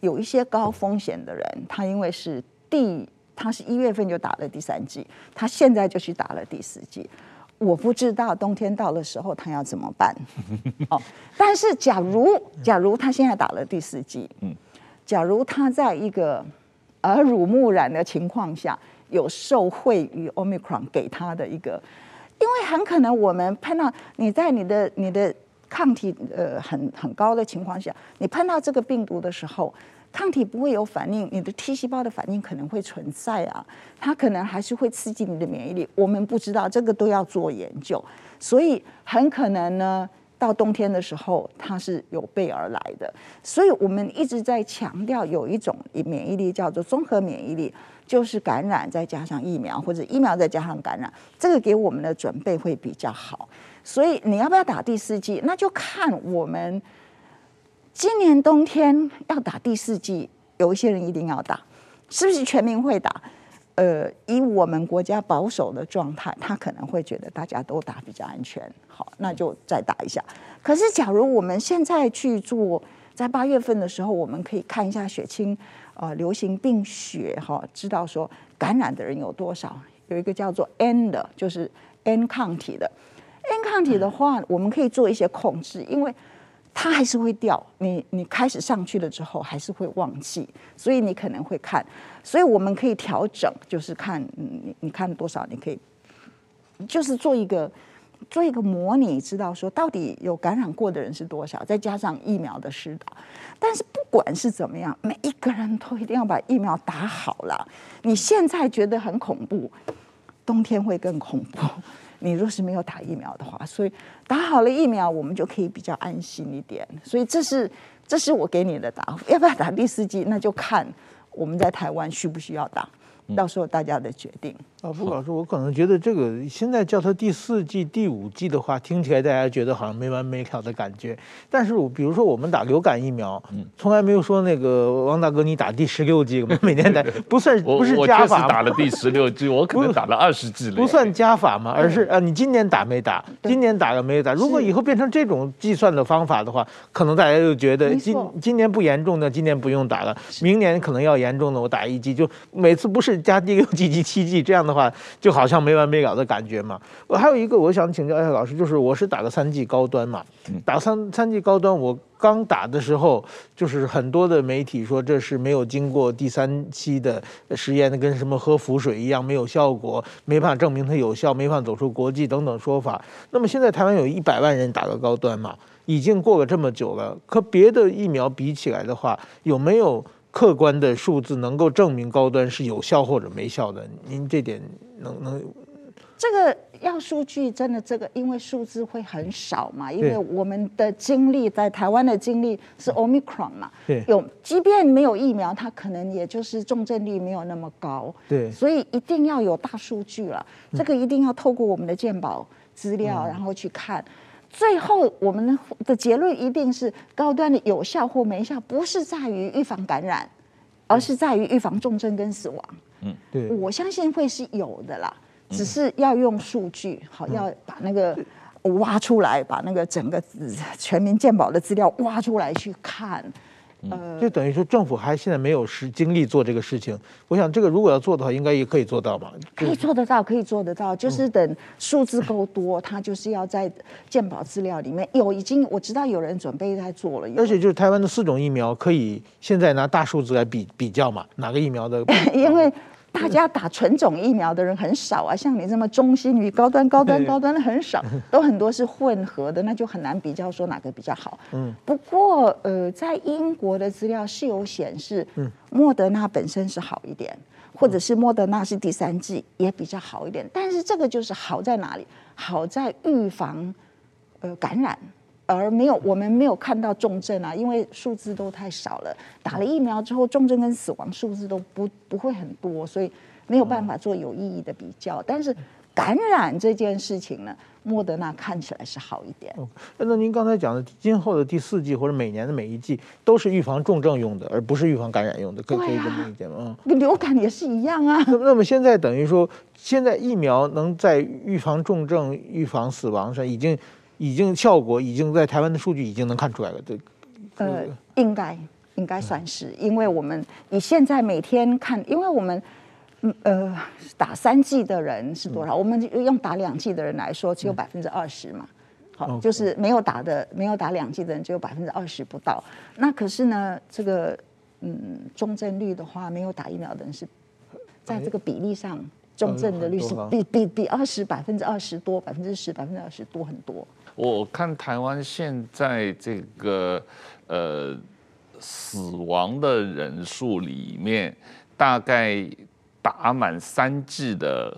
有一些高风险的人，他因为是第他是一月份就打了第三剂，他现在就去打了第四剂，我不知道冬天到的时候他要怎么办。哦，但是假如假如他现在打了第四剂，嗯假如他在一个耳濡目染的情况下，有受惠于 Omicron 给他的一个，因为很可能我们碰到你在你的你的。抗体呃很很高的情况下，你碰到这个病毒的时候，抗体不会有反应，你的 T 细胞的反应可能会存在啊，它可能还是会刺激你的免疫力，我们不知道，这个都要做研究，所以很可能呢，到冬天的时候它是有备而来的，所以我们一直在强调有一种免疫力叫做综合免疫力，就是感染再加上疫苗，或者疫苗再加上感染，这个给我们的准备会比较好。所以你要不要打第四剂？那就看我们今年冬天要打第四剂，有一些人一定要打，是不是全民会打？呃，以我们国家保守的状态，他可能会觉得大家都打比较安全。好，那就再打一下。可是假如我们现在去做，在八月份的时候，我们可以看一下血清，呃，流行病学哈，知道说感染的人有多少？有一个叫做 N 的，就是 N 抗体的。N 抗体的话，我们可以做一些控制，因为它还是会掉。你你开始上去了之后，还是会忘记，所以你可能会看。所以我们可以调整，就是看你你看多少，你可以就是做一个做一个模拟，知道说到底有感染过的人是多少，再加上疫苗的施打。但是不管是怎么样，每一个人都一定要把疫苗打好了。你现在觉得很恐怖，冬天会更恐怖。你若是没有打疫苗的话，所以打好了疫苗，我们就可以比较安心一点。所以这是这是我给你的答复，要不要打第四剂，那就看我们在台湾需不需要打。到时候大家的决定。啊，傅老师，我可能觉得这个现在叫它第四季、第五季的话，听起来大家觉得好像没完没了的感觉。但是我比如说我们打流感疫苗，从来没有说那个王大哥你打第十六剂，每年打 不算不是加法。我打了第十六季，我可能打了二十季了。不算加法嘛，而是啊，你今年打没打？今年打了没打？如果以后变成这种计算的方法的话，可能大家就觉得今今年不严重的今年不用打了，明年可能要严重的我打一剂，就每次不是。加第六季、第七季，这样的话就好像没完没了的感觉嘛。我还有一个我想请教一下老师，就是我是打的三剂高端嘛，打三三剂高端，我刚打的时候，就是很多的媒体说这是没有经过第三期的实验的，跟什么喝浮水一样没有效果，没办法证明它有效，没办法走出国际等等说法。那么现在台湾有一百万人打了高端嘛，已经过了这么久了，和别的疫苗比起来的话，有没有？客观的数字能够证明高端是有效或者没效的，您这点能能？这个要数据真的这个，因为数字会很少嘛，因为我们的经历在台湾的经历是 Omicron 嘛，对，有即便没有疫苗，它可能也就是重症率没有那么高，对，所以一定要有大数据了，这个一定要透过我们的健保资料，嗯、然后去看。最后，我们的结论一定是高端的有效或没效，不是在于预防感染，而是在于预防重症跟死亡。嗯，对，我相信会是有的啦，只是要用数据，好，要把那个挖出来，把那个整个全民健保的资料挖出来去看。呃，就等于说政府还现在没有时精力做这个事情。我想这个如果要做的话，应该也可以做到吧？可以做得到，可以做得到，就是等数字够多，它就是要在健保资料里面有已经我知道有人准备在做了。而且就是台湾的四种疫苗，可以现在拿大数字来比比较嘛，哪个疫苗的？因为。大家打纯种疫苗的人很少啊，像你这么中心于高端、高端、高端的很少，都很多是混合的，那就很难比较说哪个比较好。嗯，不过呃，在英国的资料是有显示，莫德纳本身是好一点，或者是莫德纳是第三剂也比较好一点，但是这个就是好在哪里？好在预防呃感染。而没有，我们没有看到重症啊，因为数字都太少了。打了疫苗之后，重症跟死亡数字都不不会很多，所以没有办法做有意义的比较。但是感染这件事情呢，莫德纳看起来是好一点。那您刚才讲的，今后的第四季或者每年的每一季都是预防重症用的，而不是预防感染用的，可以可以这么理解吗？跟流感也是一样啊。那么现在等于说，现在疫苗能在预防重症、预防死亡上已经。已经效果已经在台湾的数据已经能看出来了，对，呃，应该应该算是，因为我们你现在每天看，因为我们呃打三剂的人是多少？我们用打两剂的人来说，只有百分之二十嘛，好，就是没有打的没有打两剂的人只有百分之二十不到。那可是呢，这个嗯重症率的话，没有打疫苗的人是在这个比例上，重症的率是比比比二十百分之二十多，百分之十百分之二十多很多。我看台湾现在这个呃死亡的人数里面，大概打满三剂的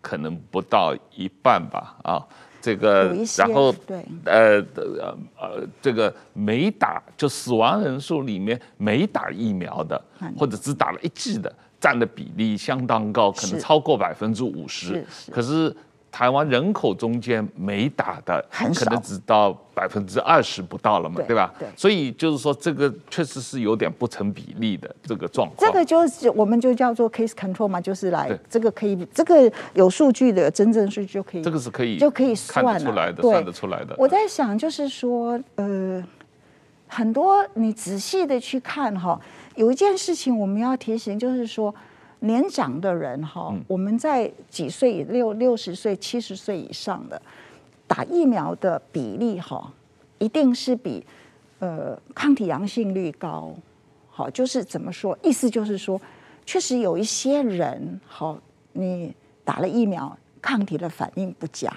可能不到一半吧啊，这个然后对。呃呃呃这个没打就死亡人数里面没打疫苗的或者只打了一剂的占的比例相当高，可能超过百分之五十，可是。台湾人口中间没打的，可能只到百分之二十不到了嘛，对吧？对，所以就是说，这个确实是有点不成比例的这个状况。这个就是我们就叫做 case control 嘛，就是来这个可以，这个有数据的真正数据就可以，这个是可以就可以算得出来的，算得出来的。我在想，就是说，呃，很多你仔细的去看哈，有一件事情我们要提醒，就是说。年长的人哈，我们在几岁六六十岁、七十岁以上的打疫苗的比例哈，一定是比呃抗体阳性率高。好，就是怎么说？意思就是说，确实有一些人好，你打了疫苗，抗体的反应不佳。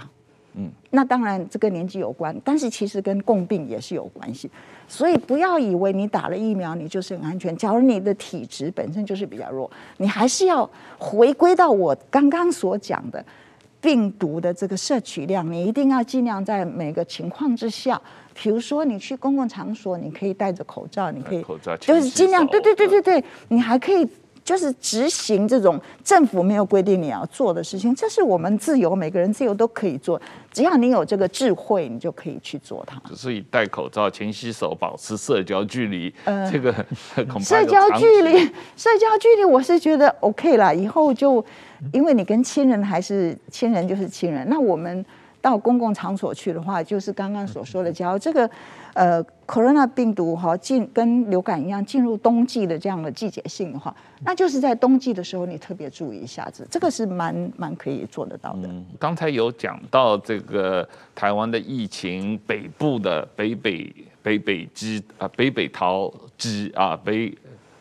嗯，那当然这跟年纪有关，但是其实跟共病也是有关系。所以不要以为你打了疫苗，你就是很安全。假如你的体质本身就是比较弱，你还是要回归到我刚刚所讲的病毒的这个摄取量。你一定要尽量在每个情况之下，比如说你去公共场所，你可以戴着口罩，你可以就是尽量对对对对对，你还可以。就是执行这种政府没有规定你要做的事情，这是我们自由，每个人自由都可以做，只要你有这个智慧，你就可以去做它。只是以戴口罩、勤洗手、保持社交距离，呃，这个恐怕社交距离，社交距离，我是觉得 OK 啦。以后就因为你跟亲人还是亲人就是亲人，那我们到公共场所去的话，就是刚刚所说的，假如这个呃，corona 病毒哈进跟流感一样进入冬季的这样的季节性的话，那就是在冬季的时候你特别注意一下子，这个是蛮蛮可以做得到的。嗯，刚才有讲到这个台湾的疫情，北部的北北北北基啊，北北桃基啊，北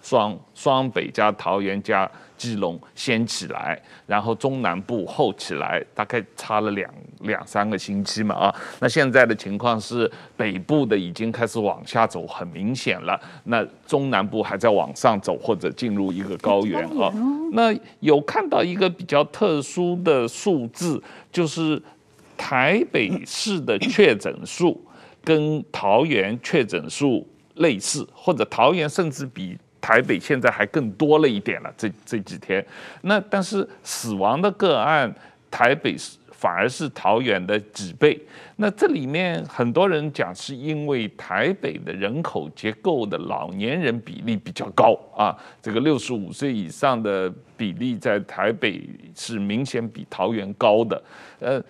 双双北加桃园加。基隆先起来，然后中南部后起来，大概差了两两三个星期嘛啊。那现在的情况是，北部的已经开始往下走，很明显了。那中南部还在往上走，或者进入一个高原啊。那有看到一个比较特殊的数字，就是台北市的确诊数跟桃园确诊数类似，或者桃园甚至比。台北现在还更多了一点了，这这几天，那但是死亡的个案，台北是反而是桃园的几倍。那这里面很多人讲，是因为台北的人口结构的老年人比例比较高啊，这个六十五岁以上的比例在台北是明显比桃园高的，呃。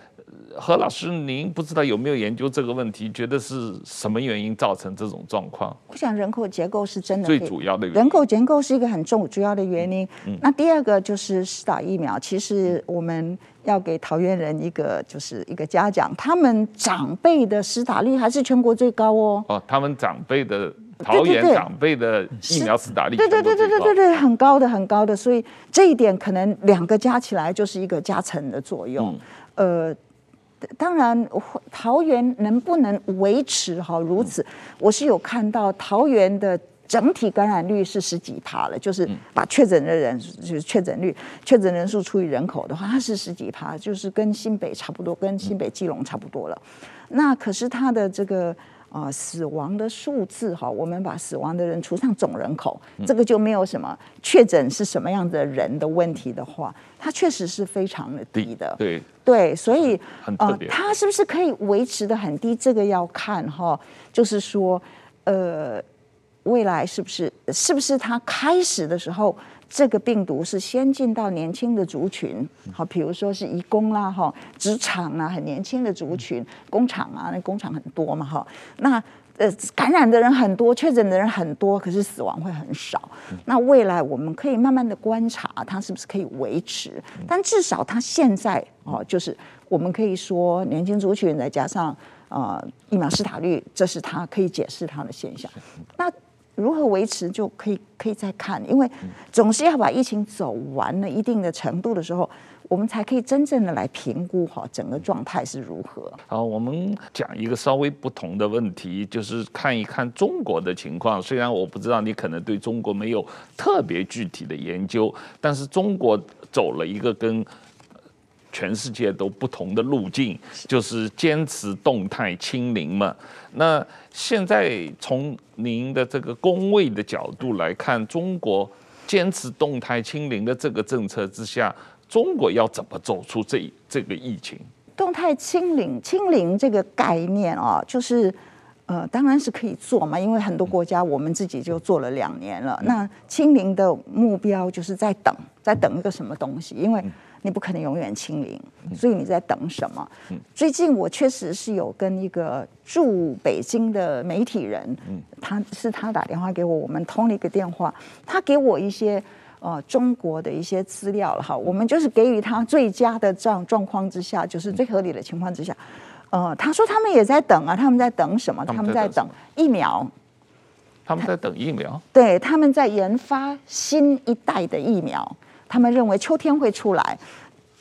何老师，您不知道有没有研究这个问题？觉得是什么原因造成这种状况？我想人口结构是真的最主要的原因。人口结构是一个很重主要的原因。嗯，那第二个就是施打疫苗。其实我们要给桃园人一个就是一个嘉奖，他们长辈的施打率还是全国最高哦。哦，他们长辈的桃园长辈的疫苗施打率，对对对对对对对，很高的很高的。所以这一点可能两个加起来就是一个加成的作用。嗯、呃。当然，桃园能不能维持哈如此？我是有看到桃园的整体感染率是十几趴了，就是把确诊的人就是确诊率、确诊人数除以人口的话，它是十几趴，就是跟新北差不多，跟新北基隆差不多了。那可是它的这个。啊、呃，死亡的数字哈，我们把死亡的人除上总人口，嗯、这个就没有什么确诊是什么样的人的问题的话，它确实是非常的低的。对对，所以很特别，呃，它是不是可以维持的很低？这个要看哈，就是说，呃，未来是不是是不是它开始的时候。这个病毒是先进到年轻的族群，好，比如说是移工啦，哈，职场啊，很年轻的族群，工厂啊，那工厂很多嘛，哈，那呃，感染的人很多，确诊的人很多，可是死亡会很少。那未来我们可以慢慢的观察，它是不是可以维持？但至少它现在哦，就是我们可以说年轻族群再加上呃疫苗施打率，这是它可以解释它的现象。那。如何维持就可以可以再看，因为总是要把疫情走完了一定的程度的时候，我们才可以真正的来评估哈整个状态是如何。好，我们讲一个稍微不同的问题，就是看一看中国的情况。虽然我不知道你可能对中国没有特别具体的研究，但是中国走了一个跟全世界都不同的路径，就是坚持动态清零嘛。那现在从您的这个工位的角度来看，中国坚持动态清零的这个政策之下，中国要怎么走出这这个疫情？动态清零，清零这个概念啊，就是呃，当然是可以做嘛，因为很多国家我们自己就做了两年了。那清零的目标就是在等，在等一个什么东西？因为你不可能永远清零，所以你在等什么？最近我确实是有跟一个驻北京的媒体人，他是他打电话给我，我们通了一个电话，他给我一些呃中国的一些资料了哈，我们就是给予他最佳的这样状况之下，就是最合理的情况之下，呃，他说他们也在等啊，他们在等什么？他们在等疫苗，他们在等疫苗，对，他们在研发新一代的疫苗。他们认为秋天会出来，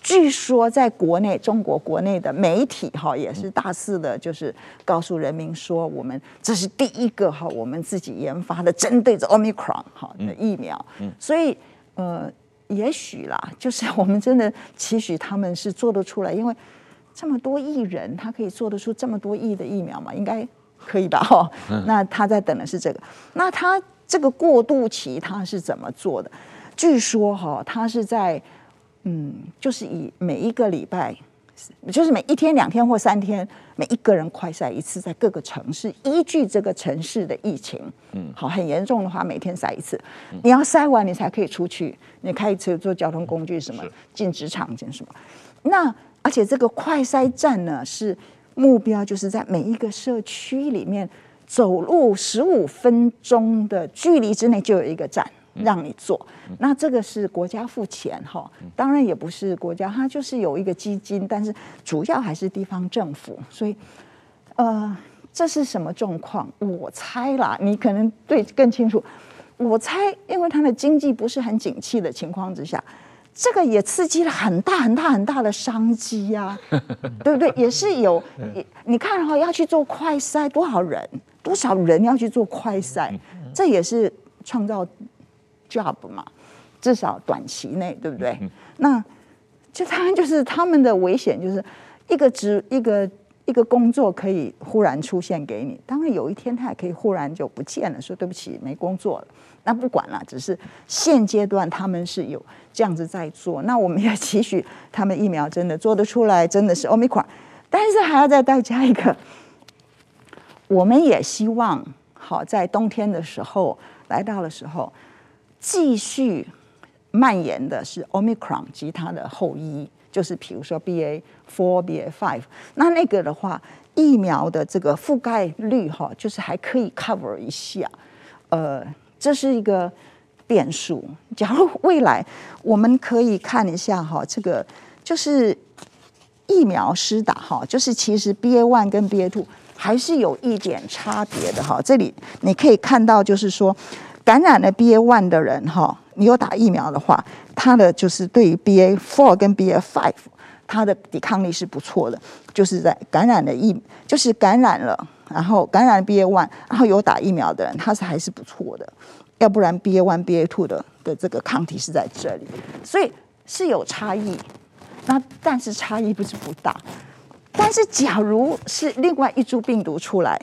据说在国内，中国国内的媒体哈也是大肆的，就是告诉人民说，我们这是第一个哈我们自己研发的针对着 Omicron 哈的疫苗。所以呃，也许啦，就是我们真的期许他们是做得出来，因为这么多亿人，他可以做得出这么多亿的疫苗嘛，应该可以吧？哈，那他在等的是这个，那他这个过渡期他是怎么做的？据说哈，他是在，嗯，就是以每一个礼拜，就是每一天、两天或三天，每一个人快筛一次，在各个城市，依据这个城市的疫情，嗯，好，很严重的话，每天筛一次。你要筛完，你才可以出去，你开车坐交通工具什么，进职场进什么。那而且这个快筛站呢，是目标就是在每一个社区里面走路十五分钟的距离之内就有一个站让你做。那这个是国家付钱哈，当然也不是国家，它就是有一个基金，但是主要还是地方政府。所以，呃，这是什么状况？我猜啦，你可能对更清楚。我猜，因为它的经济不是很景气的情况之下。这个也刺激了很大很大很大的商机呀，对不对？也是有，你看哈，要去做快筛，多少人，多少人要去做快筛，这也是创造 job 嘛，至少短期内，对不对？那就当然就是他们的危险，就是一个职一个一个工作可以忽然出现给你，当然有一天他也可以忽然就不见了，说对不起，没工作了。那不管了，只是现阶段他们是有这样子在做。那我们也期许他们疫苗真的做得出来，真的是 Omicron，但是还要再再加一个，我们也希望好在冬天的时候来到的时候，继续蔓延的是 Omicron 及它的后裔，就是比如说 BA four、BA five。那那个的话，疫苗的这个覆盖率哈，就是还可以 cover 一下，呃。这是一个变数。假如未来我们可以看一下哈，这个就是疫苗施打哈，就是其实 BA one 跟 BA two 还是有一点差别的哈。这里你可以看到，就是说感染了 BA one 的人哈，你有打疫苗的话，他的就是对于 BA four 跟 BA five，他的抵抗力是不错的。就是在感染了疫，就是感染了。然后感染 BA one，然后有打疫苗的人，他是还是不错的。要不然 BA one、BA two 的的这个抗体是在这里，所以是有差异。那但是差异不是不大。但是假如是另外一株病毒出来，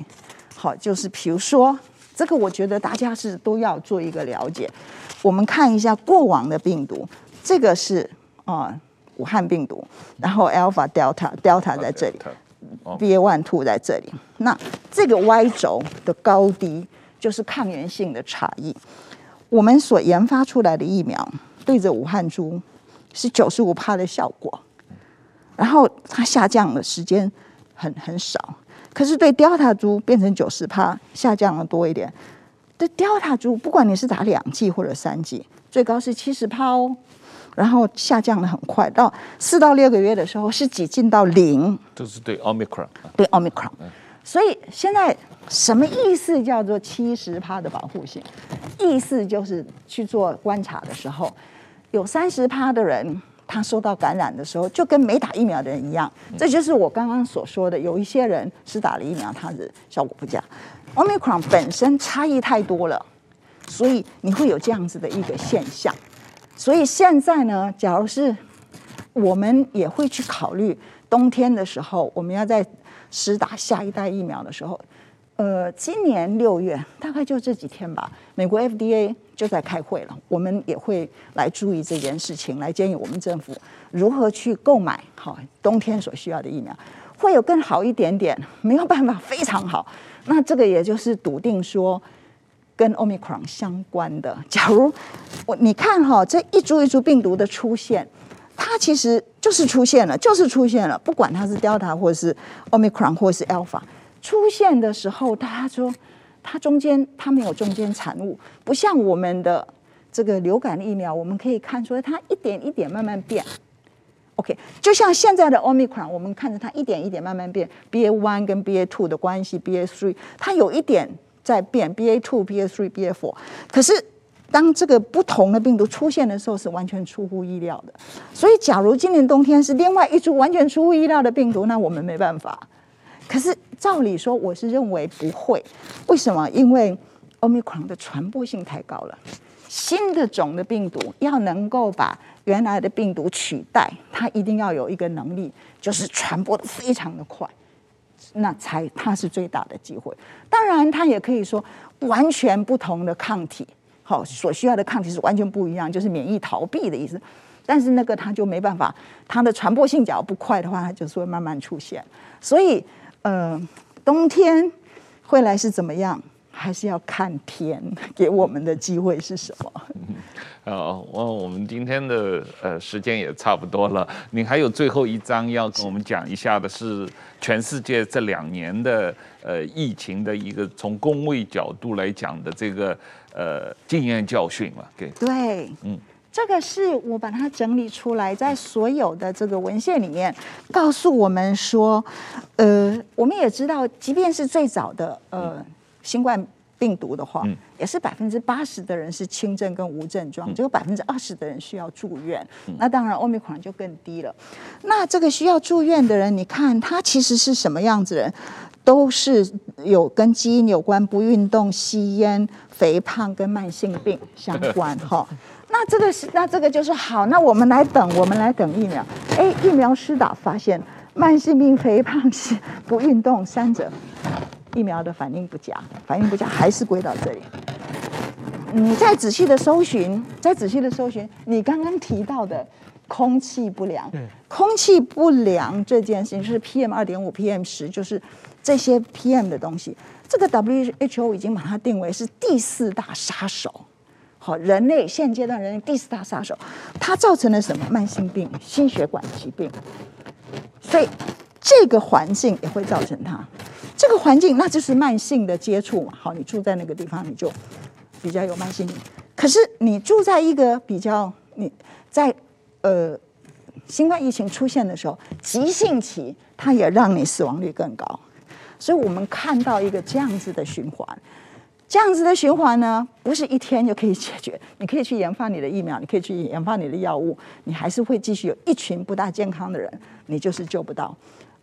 好，就是比如说这个，我觉得大家是都要做一个了解。我们看一下过往的病毒，这个是啊、呃、武汉病毒，然后 Alpha、Delta、Delta 在这里。BA one two 在这里，那这个 Y 轴的高低就是抗原性的差异。我们所研发出来的疫苗对着武汉株是九十五帕的效果，然后它下降的时间很很少。可是对 Delta 株变成九十趴，下降了多一点。对 Delta 株，不管你是打两剂或者三剂，最高是七十趴哦。然后下降的很快，到四到六个月的时候是几近到零，这是对 Omicron，对 Omicron。所以现在什么意思叫做七十趴的保护性？意思就是去做观察的时候，有三十趴的人他受到感染的时候，就跟没打疫苗的人一样。这就是我刚刚所说的，有一些人是打了疫苗，他的效果不佳。Omicron 本身差异太多了，所以你会有这样子的一个现象。所以现在呢，假如是我们也会去考虑冬天的时候，我们要在施打下一代疫苗的时候，呃，今年六月大概就这几天吧，美国 FDA 就在开会了，我们也会来注意这件事情，来建议我们政府如何去购买好冬天所需要的疫苗，会有更好一点点，没有办法非常好，那这个也就是笃定说。跟 Omicron 相关的，假如我你看哈，这一株一株病毒的出现，它其实就是出现了，就是出现了，不管它是 Delta 或是 Omicron 或是 Alpha，出现的时候，他说它中间它没有中间产物，不像我们的这个流感疫苗，我们可以看出来它一点一点慢慢变。OK，就像现在的 Omicron，我们看着它一点一点慢慢变，BA one 跟 BA two 的关系，BA three 它有一点。在变 BA two、BA three、BA four，可是当这个不同的病毒出现的时候，是完全出乎意料的。所以，假如今年冬天是另外一株完全出乎意料的病毒，那我们没办法。可是照理说，我是认为不会。为什么？因为 Omicron 的传播性太高了。新的种的病毒要能够把原来的病毒取代，它一定要有一个能力，就是传播的非常的快。那才它是最大的机会。当然，它也可以说完全不同的抗体，好，所需要的抗体是完全不一样，就是免疫逃避的意思。但是那个它就没办法，它的传播性只要不快的话，它就是会慢慢出现。所以，呃，冬天会来是怎么样？还是要看天给我们的机会是什么？呃，我我们今天的呃时间也差不多了。你还有最后一章要跟我们讲一下的是全世界这两年的呃疫情的一个从公卫角度来讲的这个呃经验教训嘛？对对，嗯，这个是我把它整理出来，在所有的这个文献里面告诉我们说，呃，我们也知道，即便是最早的呃新冠。病毒的话，嗯、也是百分之八十的人是轻症跟无症状，嗯、只有百分之二十的人需要住院。嗯、那当然，Omicron 就更低了。那这个需要住院的人，你看他其实是什么样子人？都是有跟基因有关，不运动、吸烟、肥胖跟慢性病相关。哈，那这个是，那这个就是好。那我们来等，我们来等疫苗。哎，疫苗施打发现，慢性病、肥胖、是不运动三者。疫苗的反应不佳，反应不佳还是归到这里。你再仔细的搜寻，再仔细的搜寻，你刚刚提到的空气不良，空气不良这件事情是 PM 二点五、PM 十，就是这些 PM 的东西。这个 WHO 已经把它定为是第四大杀手。好，人类现阶段人类第四大杀手，它造成了什么？慢性病、心血管疾病。所以这个环境也会造成它。这个环境那就是慢性的接触嘛，好，你住在那个地方，你就比较有慢性病。可是你住在一个比较你在呃新冠疫情出现的时候，急性期，它也让你死亡率更高。所以我们看到一个这样子的循环，这样子的循环呢，不是一天就可以解决。你可以去研发你的疫苗，你可以去研发你的药物，你还是会继续有一群不大健康的人，你就是救不到。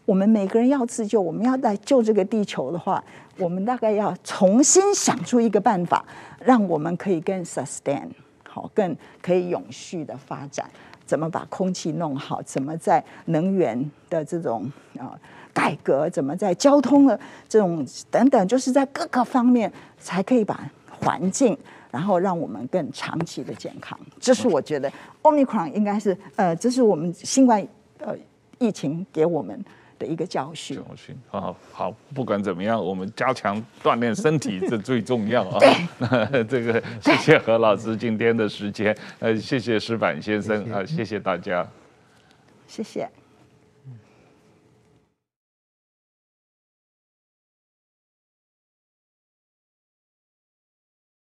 我们每个人要自救，我们要来救这个地球的话，我们大概要重新想出一个办法，让我们可以更 sustain 好，更可以永续的发展。怎么把空气弄好？怎么在能源的这种啊改革？怎么在交通的这种等等，就是在各个方面才可以把环境，然后让我们更长期的健康。这是我觉得 Omicron 应该是呃，这是我们新冠呃疫情给我们。的一个教训，教训好，好，不管怎么样，我们加强锻炼身体，这最重要啊。那这个，谢谢何老师今天的时间，呃，谢谢石板先生啊，谢谢大家，谢谢。